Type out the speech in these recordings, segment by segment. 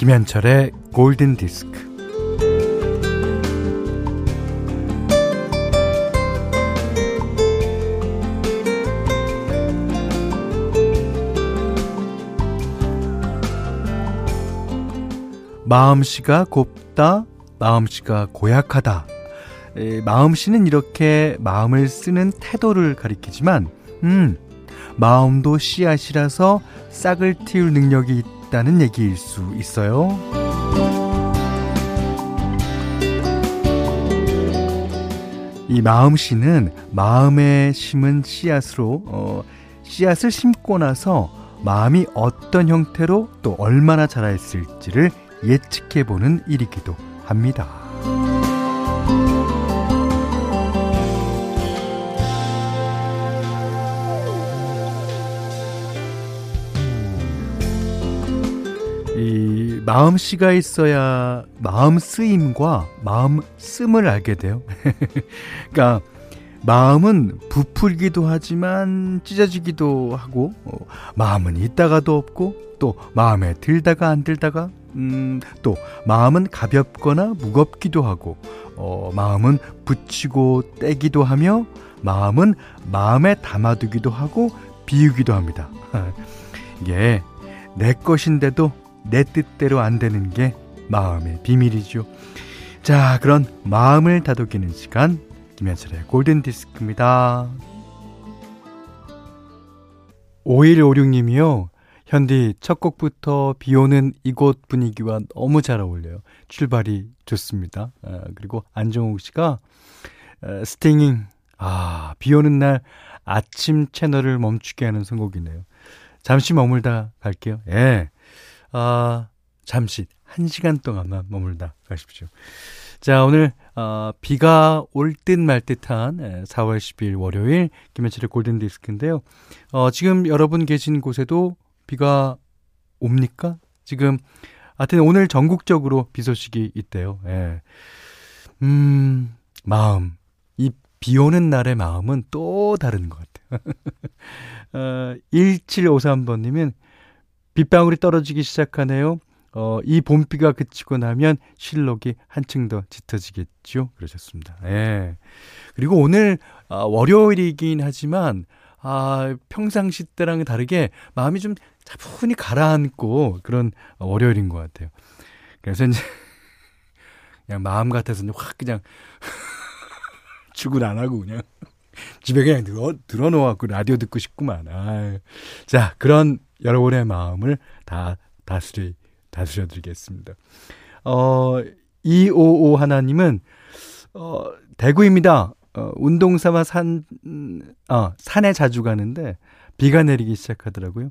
김현철의 골든 디스크. 마음씨가 곱다, 마음씨가 고약하다. 에, 마음씨는 이렇게 마음을 쓰는 태도를 가리키지만, 음, 마음도 씨앗이라서 싹을 틔울 능력이 있다는 얘기일 수 있어요. 이 마음씨는 마음에 심은 씨앗으로 어, 씨앗을 심고 나서 마음이 어떤 형태로 또 얼마나 자라 있을지를 예측해 보는 일이기도 합니다. 이 마음 씨가 있어야 마음 쓰임과 마음 씀을 알게 돼요. 그러니까 마음은 부풀기도 하지만 찢어지기도 하고 어, 마음은 있다가도 없고 또 마음에 들다가 안 들다가 음, 또 마음은 가볍거나 무겁기도 하고 어, 마음은 붙이고 떼기도 하며 마음은 마음에 담아두기도 하고 비우기도 합니다. 이게 내 것인데도 내 뜻대로 안 되는 게 마음의 비밀이죠. 자, 그런 마음을 다독이는 시간 김현철의 골든 디스크입니다. 5156님이요. 현디 첫 곡부터 비 오는 이곳 분위기와 너무 잘 어울려요. 출발이 좋습니다. 아, 그리고 안정욱 씨가 아, 스팅잉 아, 비 오는 날 아침 채널을 멈추게 하는 선곡이네요. 잠시 머물다 갈게요. 예. 아, 잠시 한 시간 동안만 머물다 가십시오. 자, 오늘 어, 비가 올 듯 말 듯한 4월 10일 월요일 김현철의 골든 디스크인데요. 어, 지금 여러분 계신 곳에도 비가 옵니까? 지금 하여튼 오늘 전국적으로 비 소식이 있대요. 예. 음, 마음. 이 비 오는 날의 마음은 또 다른 것 같아요. 어, 1753번님은 빗방울이 떨어지기 시작하네요. 어, 이 봄비가 그치고 나면 실록이 한층 더 짙어지겠죠. 그러셨습니다. 예. 그리고 오늘 어, 월요일이긴 하지만 아, 평상시 때랑 다르게 마음이 좀 차분히 가라앉고 그런 월요일인 것 같아요. 그래서 이제 그냥 마음 같아서 확 그냥 출근 안 하고 그냥 집에 그냥 들어, 들어놓아갖고 라디오 듣고 싶구만. 아유. 자, 그런 여러분의 마음을 다 다스리, 다스려 드리겠습니다. 어, 255 하나님은, 어, 대구입니다. 어, 운동 삼아 산, 어, 산에 자주 가는데 비가 내리기 시작하더라고요.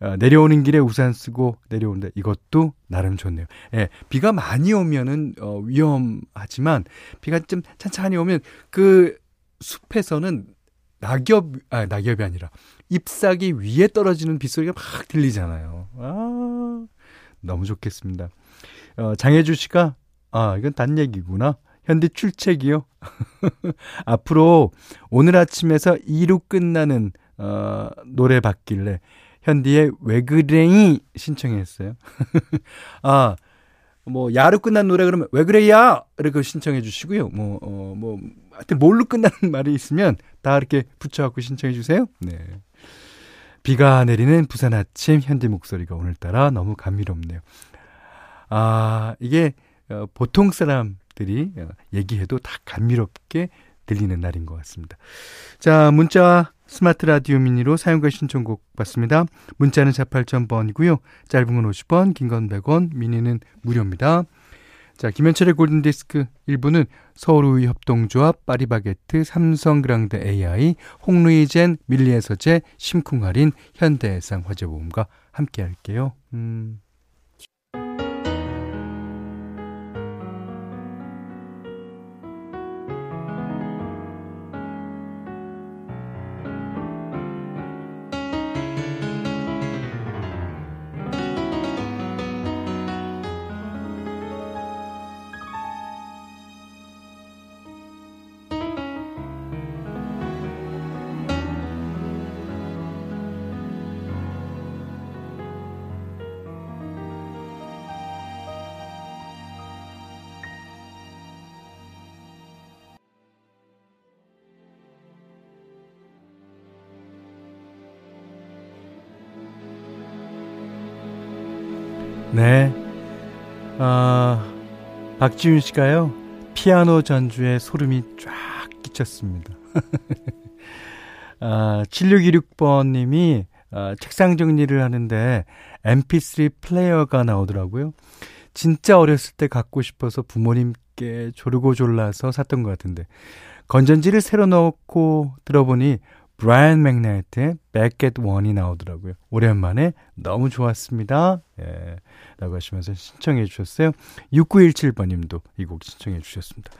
어, 내려오는 길에 우산 쓰고 내려오는데 이것도 나름 좋네요. 예, 비가 많이 오면은 어, 위험하지만 비가 좀 찬찬히 오면 그 숲에서는 낙엽 아 낙엽이 아니라 잎사귀 위에 떨어지는 빗소리가 막 들리잖아요. 아 너무 좋겠습니다. 어, 장혜주 씨가 아 이건 딴 얘기구나. 현대 출첵이요. 앞으로 오늘 아침에서 2로 끝나는 어, 노래 받길래 현디의 왜 그래이 신청했어요. 아, 뭐 야로 끝난 노래 그러면 왜 그래야 이렇게 신청해 주시고요. 뭐 어, 뭐 하여튼 뭘로 끝나는 말이 있으면 다 이렇게 붙여 갖고 신청해 주세요. 네. 비가 내리는 부산 아침 현디 목소리가 오늘따라 너무 감미롭네요. 아, 이게 어, 보통 사람 들이 어, 얘기해도 다 감미롭게 들리는 날인 것 같습니다. 자, 문자 스마트 라디오 미니로 사용과 신청곡 받습니다. 문자는 48,000번이고요. 짧은 건 50원, 긴 건 100원, 미니는 무료입니다. 자, 김현철의 골든디스크 1부는 서울우유협동조합, 파리바게트, 삼성그랑드 AI, 홍루이젠, 밀리에서제, 심쿵할인, 현대해상 화재보험과 함께 할게요. 음. 네. 아, 박지윤 씨가요, 피아노 전주에 소름이 쫙 끼쳤습니다. 아, 7626번님이 아, 책상 정리를 하는데 mp3 플레이어가 나오더라고요. 진짜 어렸을 때 갖고 싶어서 부모님께 조르고 졸라서 샀던 것 같은데 건전지를 새로 넣고 들어보니 브라이언 맥나이트의 Back at One이 나오더라고요. 오랜만에 너무 좋았습니다. 예, 라고 하시면서 신청해 주셨어요. 6917번님도 이 곡 신청해 주셨습니다.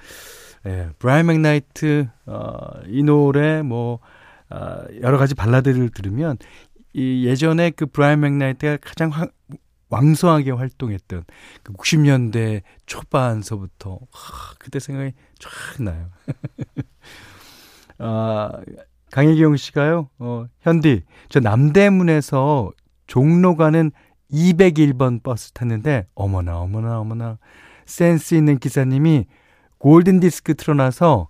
예, 브라이언 맥나이트, 어, 이 노래, 뭐, 어, 여러 가지 발라드를 들으면, 이 예전에 그 브라이언 맥나이트가 가장 화, 왕성하게 활동했던 그 60년대 초반서부터, 하, 그때 생각이 쫙 나요. 아, 강혜경 씨가요, 어, 현디, 저 남대문에서 종로 가는 201번 버스 탔는데, 어머나, 어머나, 어머나, 센스 있는 기사님이 골든 디스크 틀어놔서,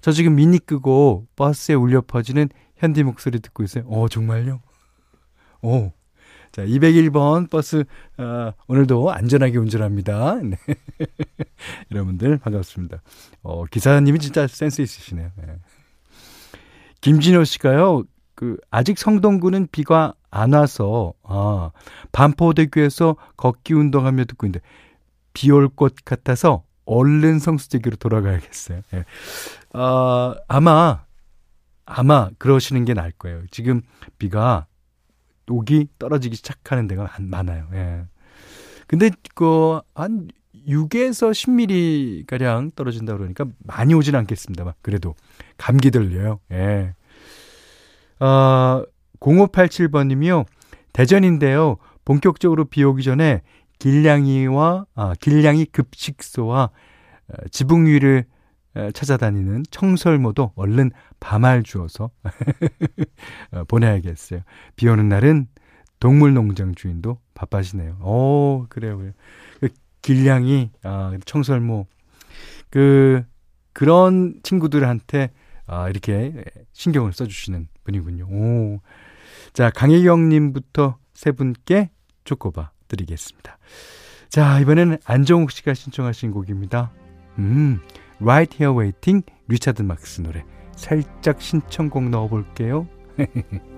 저 지금 미니 끄고 버스에 울려 퍼지는 현디 목소리 듣고 있어요. 어, 정말요? 오. 자, 201번 버스, 어, 오늘도 안전하게 운전합니다. 네. 여러분들 반갑습니다. 어, 기사님이 진짜 센스 있으시네요. 네. 김진호 씨가요, 그, 아직 성동구는 비가 안 와서, 아, 반포대교에서 걷기 운동하며 듣고 있는데, 비 올 것 같아서 얼른 성수대교로 돌아가야겠어요. 예. 아, 아마, 아마 그러시는 게 나을 거예요. 지금 비가 녹이 떨어지기 시작하는 데가 많아요. 예. 근데 그, 한 6에서 10mm 가량 떨어진다 그러니까 많이 오진 않겠습니다만 그래도 감기 들려요. 예. 어, 0587번 님이요. 대전인데요. 본격적으로 비 오기 전에 길냥이와 아, 길냥이 급식소와 어, 지붕 위를 어, 찾아다니는 청설모도 얼른 밤알 주어서 어, 보내야겠어요. 비 오는 날은 동물농장 주인도 바빠지네요. 오, 그래요, 그래요. 길냥이, 아, 청설모, 그, 그런 친구들한테, 아, 이렇게 신경을 써주시는 분이군요. 오. 자, 강혜경님부터 세 분께 초코바 드리겠습니다. 자, 이번에는 안정욱 씨가 신청하신 곡입니다. 음, Right Here Waiting, 리차드 막스 노래. 살짝 신청곡 넣어볼게요.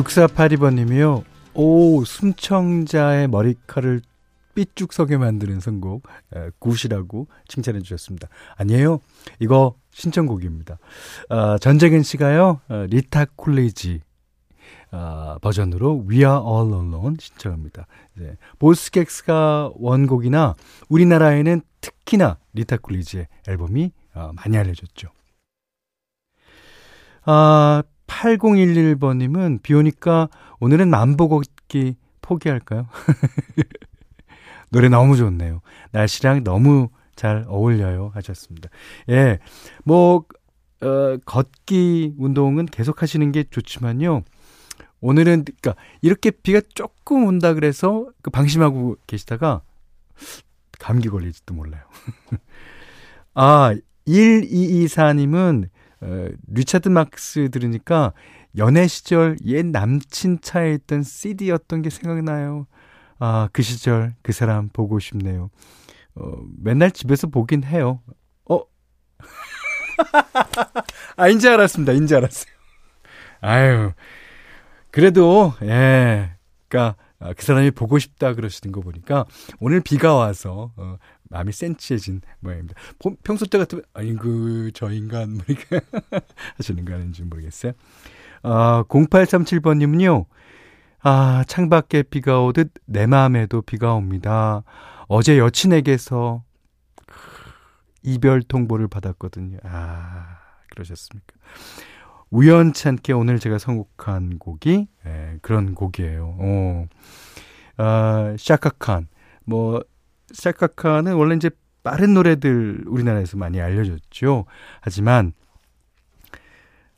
육사파리번님이요. 오, 숨청자의 머리카락을 삐죽서게 만드는 선곡, 에, good이라고 칭찬해 주셨습니다. 아니에요. 이거 신청곡입니다. 어, 전재근 씨가요, 어, 리타 콜리지, 어, 버전으로 We're All Alone 신청합니다. 네. 보즈 스캑스가 원곡이나 우리나라에는 특히나 리타 콜리지의 앨범이 어, 많이 알려졌죠. 아, 8011번님은 비 오니까 오늘은 만보 걷기 포기할까요? 노래 너무 좋네요. 날씨랑 너무 잘 어울려요. 하셨습니다. 예. 뭐, 어, 걷기 운동은 계속 하시는 게 좋지만요. 오늘은, 그니까, 이렇게 비가 조금 온다 그래서 그 방심하고 계시다가 감기 걸릴지도 몰라요. 아, 1224님은 어, 리차드 막스 들으니까 연애 시절 옛 남친 차에 있던 CD였던 게 생각나요. 아, 그 시절 그 사람 보고 싶네요. 어, 맨날 집에서 보긴 해요. 어? 아, 인제 알았습니다. 인제 알았어요. 아유. 그래도, 예. 그니까, 아, 그 사람이 보고 싶다 그러시는 거 보니까 오늘 비가 와서 어, 마음이 센치해진 모양입니다. 평소 때 같으면 아이고 저 인간 뭐 이렇게 하시는 거 아닌지 모르겠어요. 아, 0837번님은요. 아, 창밖에 비가 오듯 내 마음에도 비가 옵니다. 어제 여친에게서 이별 통보를 받았거든요. 아, 그러셨습니까? 우연찮게 오늘 제가 선곡한 곡이 예, 그런 곡이에요. 어. 아, 샤카칸. 뭐 샤카칸은 원래 이제 빠른 노래들 우리나라에서 많이 알려졌죠. 하지만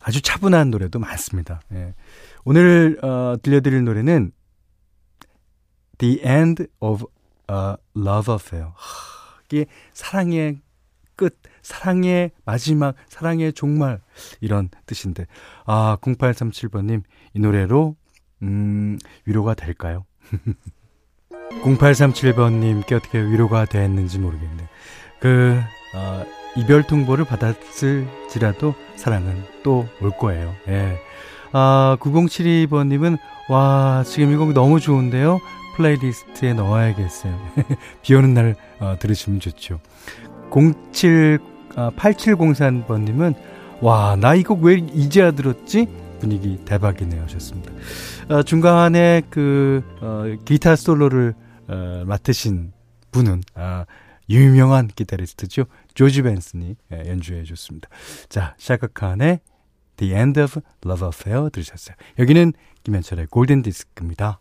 아주 차분한 노래도 많습니다. 예. 오늘 어, 들려드릴 노래는 The End of a Love Affair. 하, 이게 사랑의 끝, 사랑의 마지막, 사랑의 종말 이런 뜻인데 아 0837번님 이 노래로 음 위로가 될까요? 0837번님께 어떻게 위로가 됐는지 모르겠네. 그 어, 이별 통보를 받았을지라도 사랑은 또 올 거예요. 예. 아 9072번님은 와 지금 이 곡 너무 좋은데요. playlist에 넣어야겠어요. 비 오는 날 어, 들으시면 좋죠. 07 아, 8703번님은 와 나 이거 왜 이제야 들었지? 분위기 대박이네요 하셨습니다. 어, 중간에 그 어, 기타 솔로를 어, 맡으신 분은 아, 유명한 기타리스트죠. 조지 벤슨이 예, 연주해 줬습니다. 자, 샤카칸의 The End of Love Affair 들으셨어요. 여기는 김현철의 골든 디스크입니다.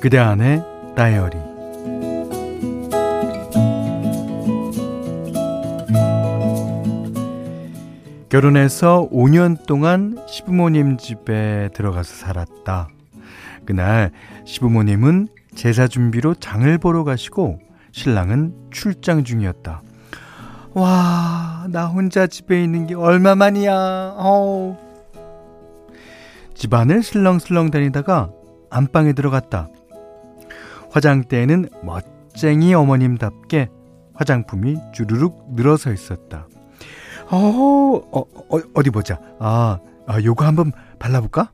그대 안의 다이어리 결혼해서 5년 동안 시부모님 집에 들어가서 살았다. 그날 시부모님은 제사 준비로 장을 보러 가시고 신랑은 출장 중이었다. 와, 나 혼자 집에 있는 게 얼마만이야. 어우. 집안을 슬렁슬렁 다니다가 안방에 들어갔다. 화장대에는 멋쟁이 어머님답게 화장품이 주르륵 늘어서 있었다. 어, 어, 어 어 디 보자. 아, 아, 요거 한번 발라볼까?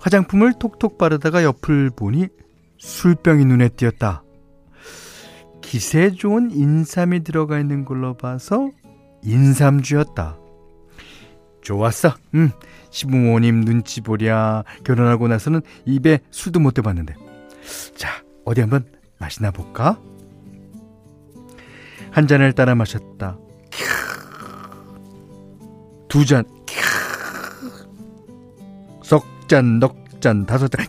화장품을 톡톡 바르다가 옆을 보니 술병이 눈에 띄었다. 기세 좋은 인삼이 들어가 있는 걸로 봐서 인삼주였다. 좋았어. 응. 시부모님 눈치 보랴. 결혼하고 나서는 입에 술도 못 대봤는데. 자, 어디 한번 마시나 볼까? 한 잔을 따라 마셨다. 두 잔. 석 잔, 넉 잔, 다섯 잔.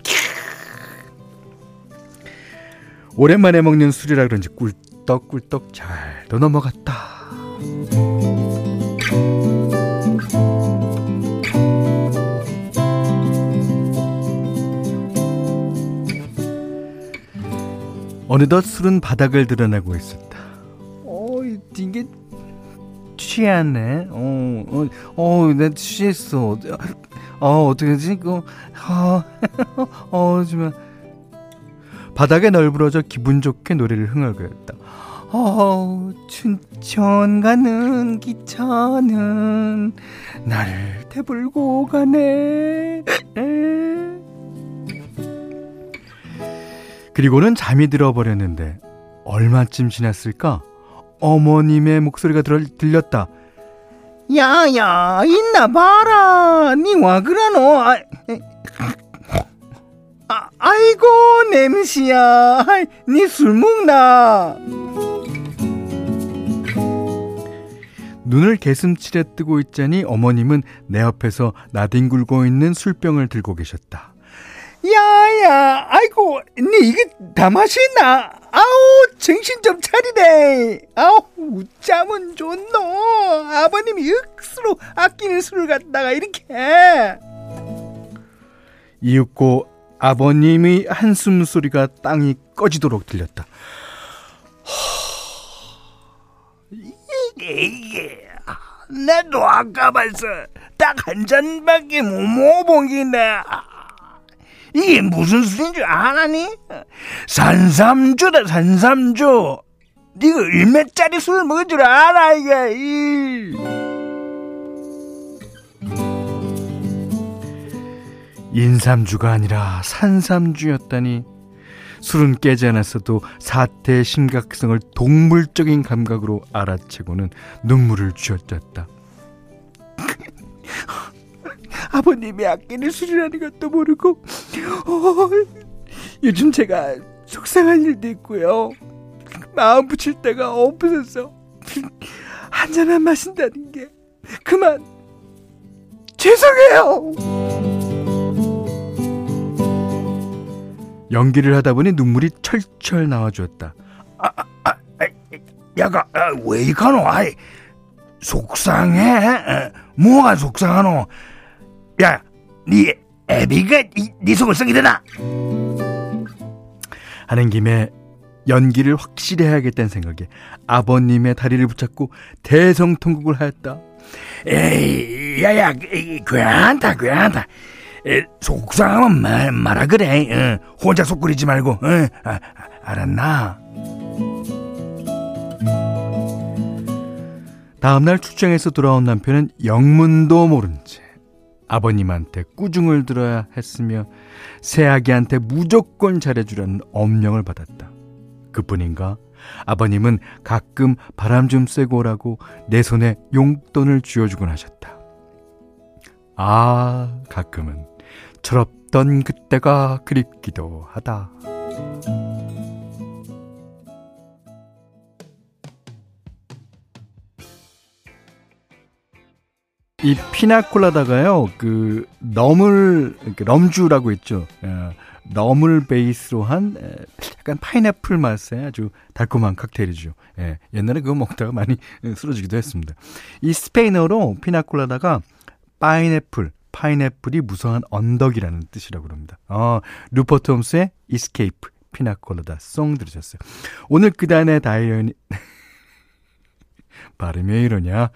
오랜만에 먹는 술이라 그런지 꿀떡꿀떡 잘도 넘어갔다. 어느덧 술은 바닥을 드러내고 있었다. 어, 이게 취하네. 어, 어, 어, 내 취했어. 어, 어떡하지? 그, 어, 어, 정말. 바닥에 널브러져 기분 좋게 노래를 흥얼거렸다. 어, 춘천 가는 기차는 나를 태불고 가네. 그리고는 잠이 들어버렸는데 얼마쯤 지났을까? 어머님의 목소리가 들, 들렸다. 야야 있나 봐라. 니와 그러노. 아, 아, 아이고 냄새야. 니 술 먹나? 눈을 개슴치레 뜨고 있자니 어머님은 내 옆에서 나뒹굴고 있는 술병을 들고 계셨다 야야, 아이고, 니 이게 다 마시나? 아우, 정신 좀 차리래. 아우, 잠은 좋노. 아버님이 억수로 아끼는 술을 갖다가 이렇게. 이윽고 아버님의 한숨 소리가 땅이 꺼지도록 들렸다. 이게, 이게. 나도 아까 봤어. 딱한 잔밖에 못 먹어본 게네. 이게 무슨 술인 줄 아나니? 산삼주다 산삼주 니가 얼마짜리 술 먹은 줄 알아 이게 이. 인삼주가 아니라 산삼주였다니 술은 깨지 않았어도 사태의 심각성을 동물적인 감각으로 알아채고는 눈물을 쥐어짰다 아버님이 아끼는 술이라는 것도 모르고 어, 요즘 제가 속상한 일도 있고요. 마음 붙일 때가 없어서 한 잔만 마신다는 게 그만 죄송해요. 연기를 하다 보니 눈물이 철철 나와주었다. 아, 아, 아, 야가 아, 왜 이가노? 아이, 속상해? 뭐가 속상하노? 야, 네 애비가 네 속을 썩이 되나? 하는 김에 연기를 확실히 해야겠다는 생각에 아버님의 다리를 붙잡고 대성통곡을 하였다. 에이, 야야, 괜찮다, 괜찮다. 속상하면 말, 말아 그래. 어, 혼자 속끓이지 말고. 어, 아, 알았나? 다음날 출장에서 돌아온 남편은 영문도 모른 채 아버님한테 꾸중을 들어야 했으며 새아기한테 무조건 잘해주라는 엄령을 받았다. 그뿐인가? 아버님은 가끔 바람 좀 쐬고 오라고 내 손에 용돈을 쥐어주곤 하셨다. 아, 가끔은 철없던 그때가 그립기도 하다. 이 피나콜라다가요, 그, 너물, 럼주라고 있죠. 어, 너물 베이스로 한 약간 파인애플 맛의 아주 달콤한 칵테일이죠. 예, 옛날에 그거 먹다가 많이 쓰러지기도 했습니다. 이 스페인어로 피나콜라다가 파인애플, 파인애플이 무성한 언덕이라는 뜻이라고 그럽니다. 어, 루퍼트 홈스의 Escape, Piña Colada Song 들으셨어요. 오늘 그단의 다이어리, 발음이 왜 이러냐.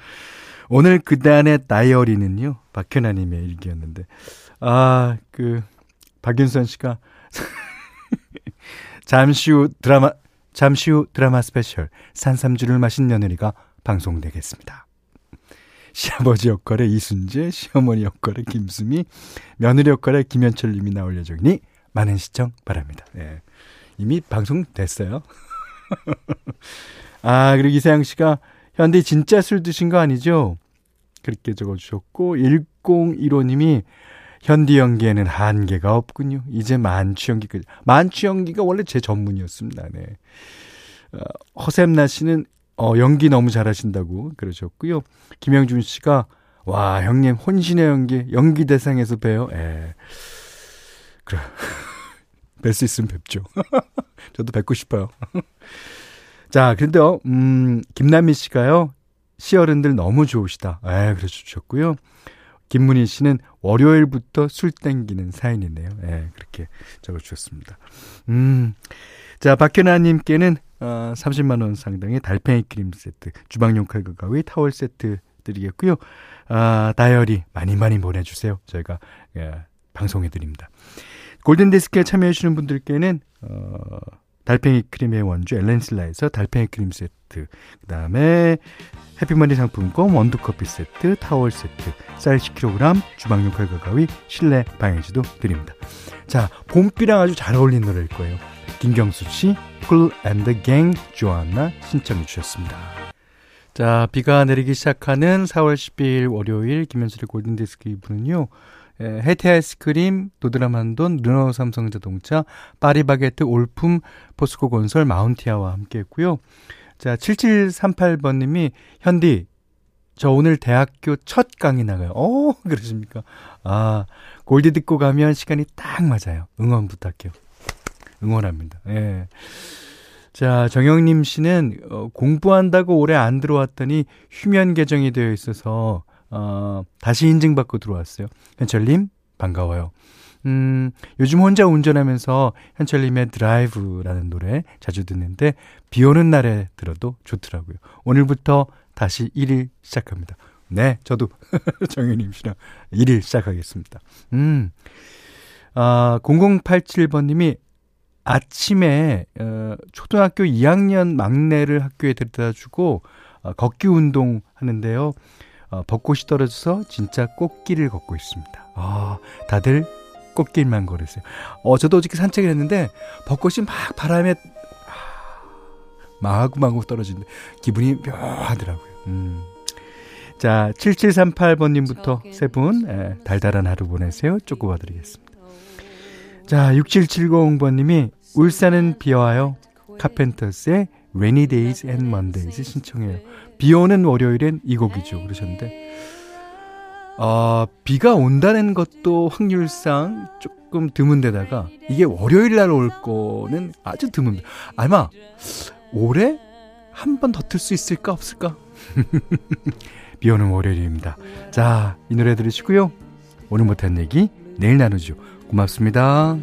오늘 그단의 다이어리는요, 박현아님의 일기였는데, 아, 그, 박윤선 씨가 잠시 후 드라마 잠시 후 드라마 스페셜 산삼주를 마신 며느리가 방송되겠습니다. 시아버지 역할의 이순재, 시어머니 역할의 김수미, 며느리 역할의 김현철 님이 나올 예정이니 많은 시청 바랍니다. 예. 이미 방송됐어요. 아, 그리고 이세영 씨가 현대 진짜 술 드신 거 아니죠? 그렇게 적어주셨고, 1015님이 현디 연기에는 한계가 없군요. 이제 만취 연기까지. 만취 연기가 원래 제 전문이었습니다. 네. 어, 허샘나 씨는 어, 연기 너무 잘하신다고 그러셨고요. 김영준 씨가 와 형님 혼신의 연기 연기 대상에서 봬요. 예. 그래 뵐 수 있으면 뵙죠. 저도 뵙고 싶어요. 자, 그런데요, 음, 김남미 씨가요, 시어른들 너무 좋으시다. 에, 그래 주셨고요. 김문희 씨는 월요일부터 술 땡기는 사연이네요. 예, 네, 그렇게 적어주셨습니다. 음. 자, 박현아님께는 어, 30만원 상당의 달팽이 크림 세트, 주방용 칼과 가위, 타월 세트 드리겠고요. 아, 다이어리 많이 많이 보내주세요. 저희가 예, 방송해드립니다. 골든디스크에 참여해주시는 분들께는 어, 달팽이 크림의 원주 엘렌슬라에서 달팽이 크림 세트, 그 다음에 해피머니 상품권 원두커피 세트, 타월 세트, 쌀 10kg, 주방용 칼과 가위, 실내 방향지도 드립니다. 자, 봄비랑 아주 잘 어울리는 노래일 거예요. 김경수 씨, Cool and the Gang, 조안나 신청해 주셨습니다. 자, 비가 내리기 시작하는 4월 12일 월요일 김현수의 골든디스크 이브는요. 해태 아이스크림, 도드라만돈, 르노 삼성자동차, 파리바게트, 올품, 포스코 건설, 마운티아와 함께 했고요. 자, 7738번님이, 현디, 저 오늘 대학교 첫 강의 나가요. 어, 그러십니까? 아, 골디 듣고 가면 시간이 딱 맞아요. 응원 부탁해요. 응원합니다. 예. 자, 정영님 씨는 어, 공부한다고 올해 안 들어왔더니 휴면 계정이 되어 있어서 어, 다시 인증받고 들어왔어요. 현철님, 반가워요. 음, 요즘 혼자 운전하면서 현철님의 드라이브라는 노래 자주 듣는데 비 오는 날에 들어도 좋더라고요. 오늘부터 다시 1일 시작합니다. 네, 저도 정현님 씨랑 1일 시작하겠습니다. 음, 아, 0087번님이 아침에 어, 초등학교 2학년 막내를 학교에 데려다 주고 어, 걷기 운동 하는데요. 어, 벚꽃이 떨어져서 진짜 꽃길을 걷고 있습니다. 아, 다들 꽃길만 걸으세요. 어, 저도 어저께 산책을 했는데 벚꽃이 막 바람에 마구마구 떨어지는데 기분이 묘하더라고요. 음. 자, 7738번님부터 세분 달달한 하루 보내세요. 쪼꼬봐 드리겠습니다. 자, 6770번님이 울산은 비와요. 카펜터스의 Rainy Days and Mondays 신청해요. 비 오는 월요일엔 이 곡이죠. 그러셨는데, 어, 비가 온다는 것도 확률상 조금 드문데다가 이게 월요일 날 올 거는 아주 드문. 아마 올해 한 번 더 틀 수 있을까 없을까? 비 오는 월요일입니다. 자, 이 노래 들으시고요. 오늘 못한 얘기 내일 나누죠. 고맙습니다.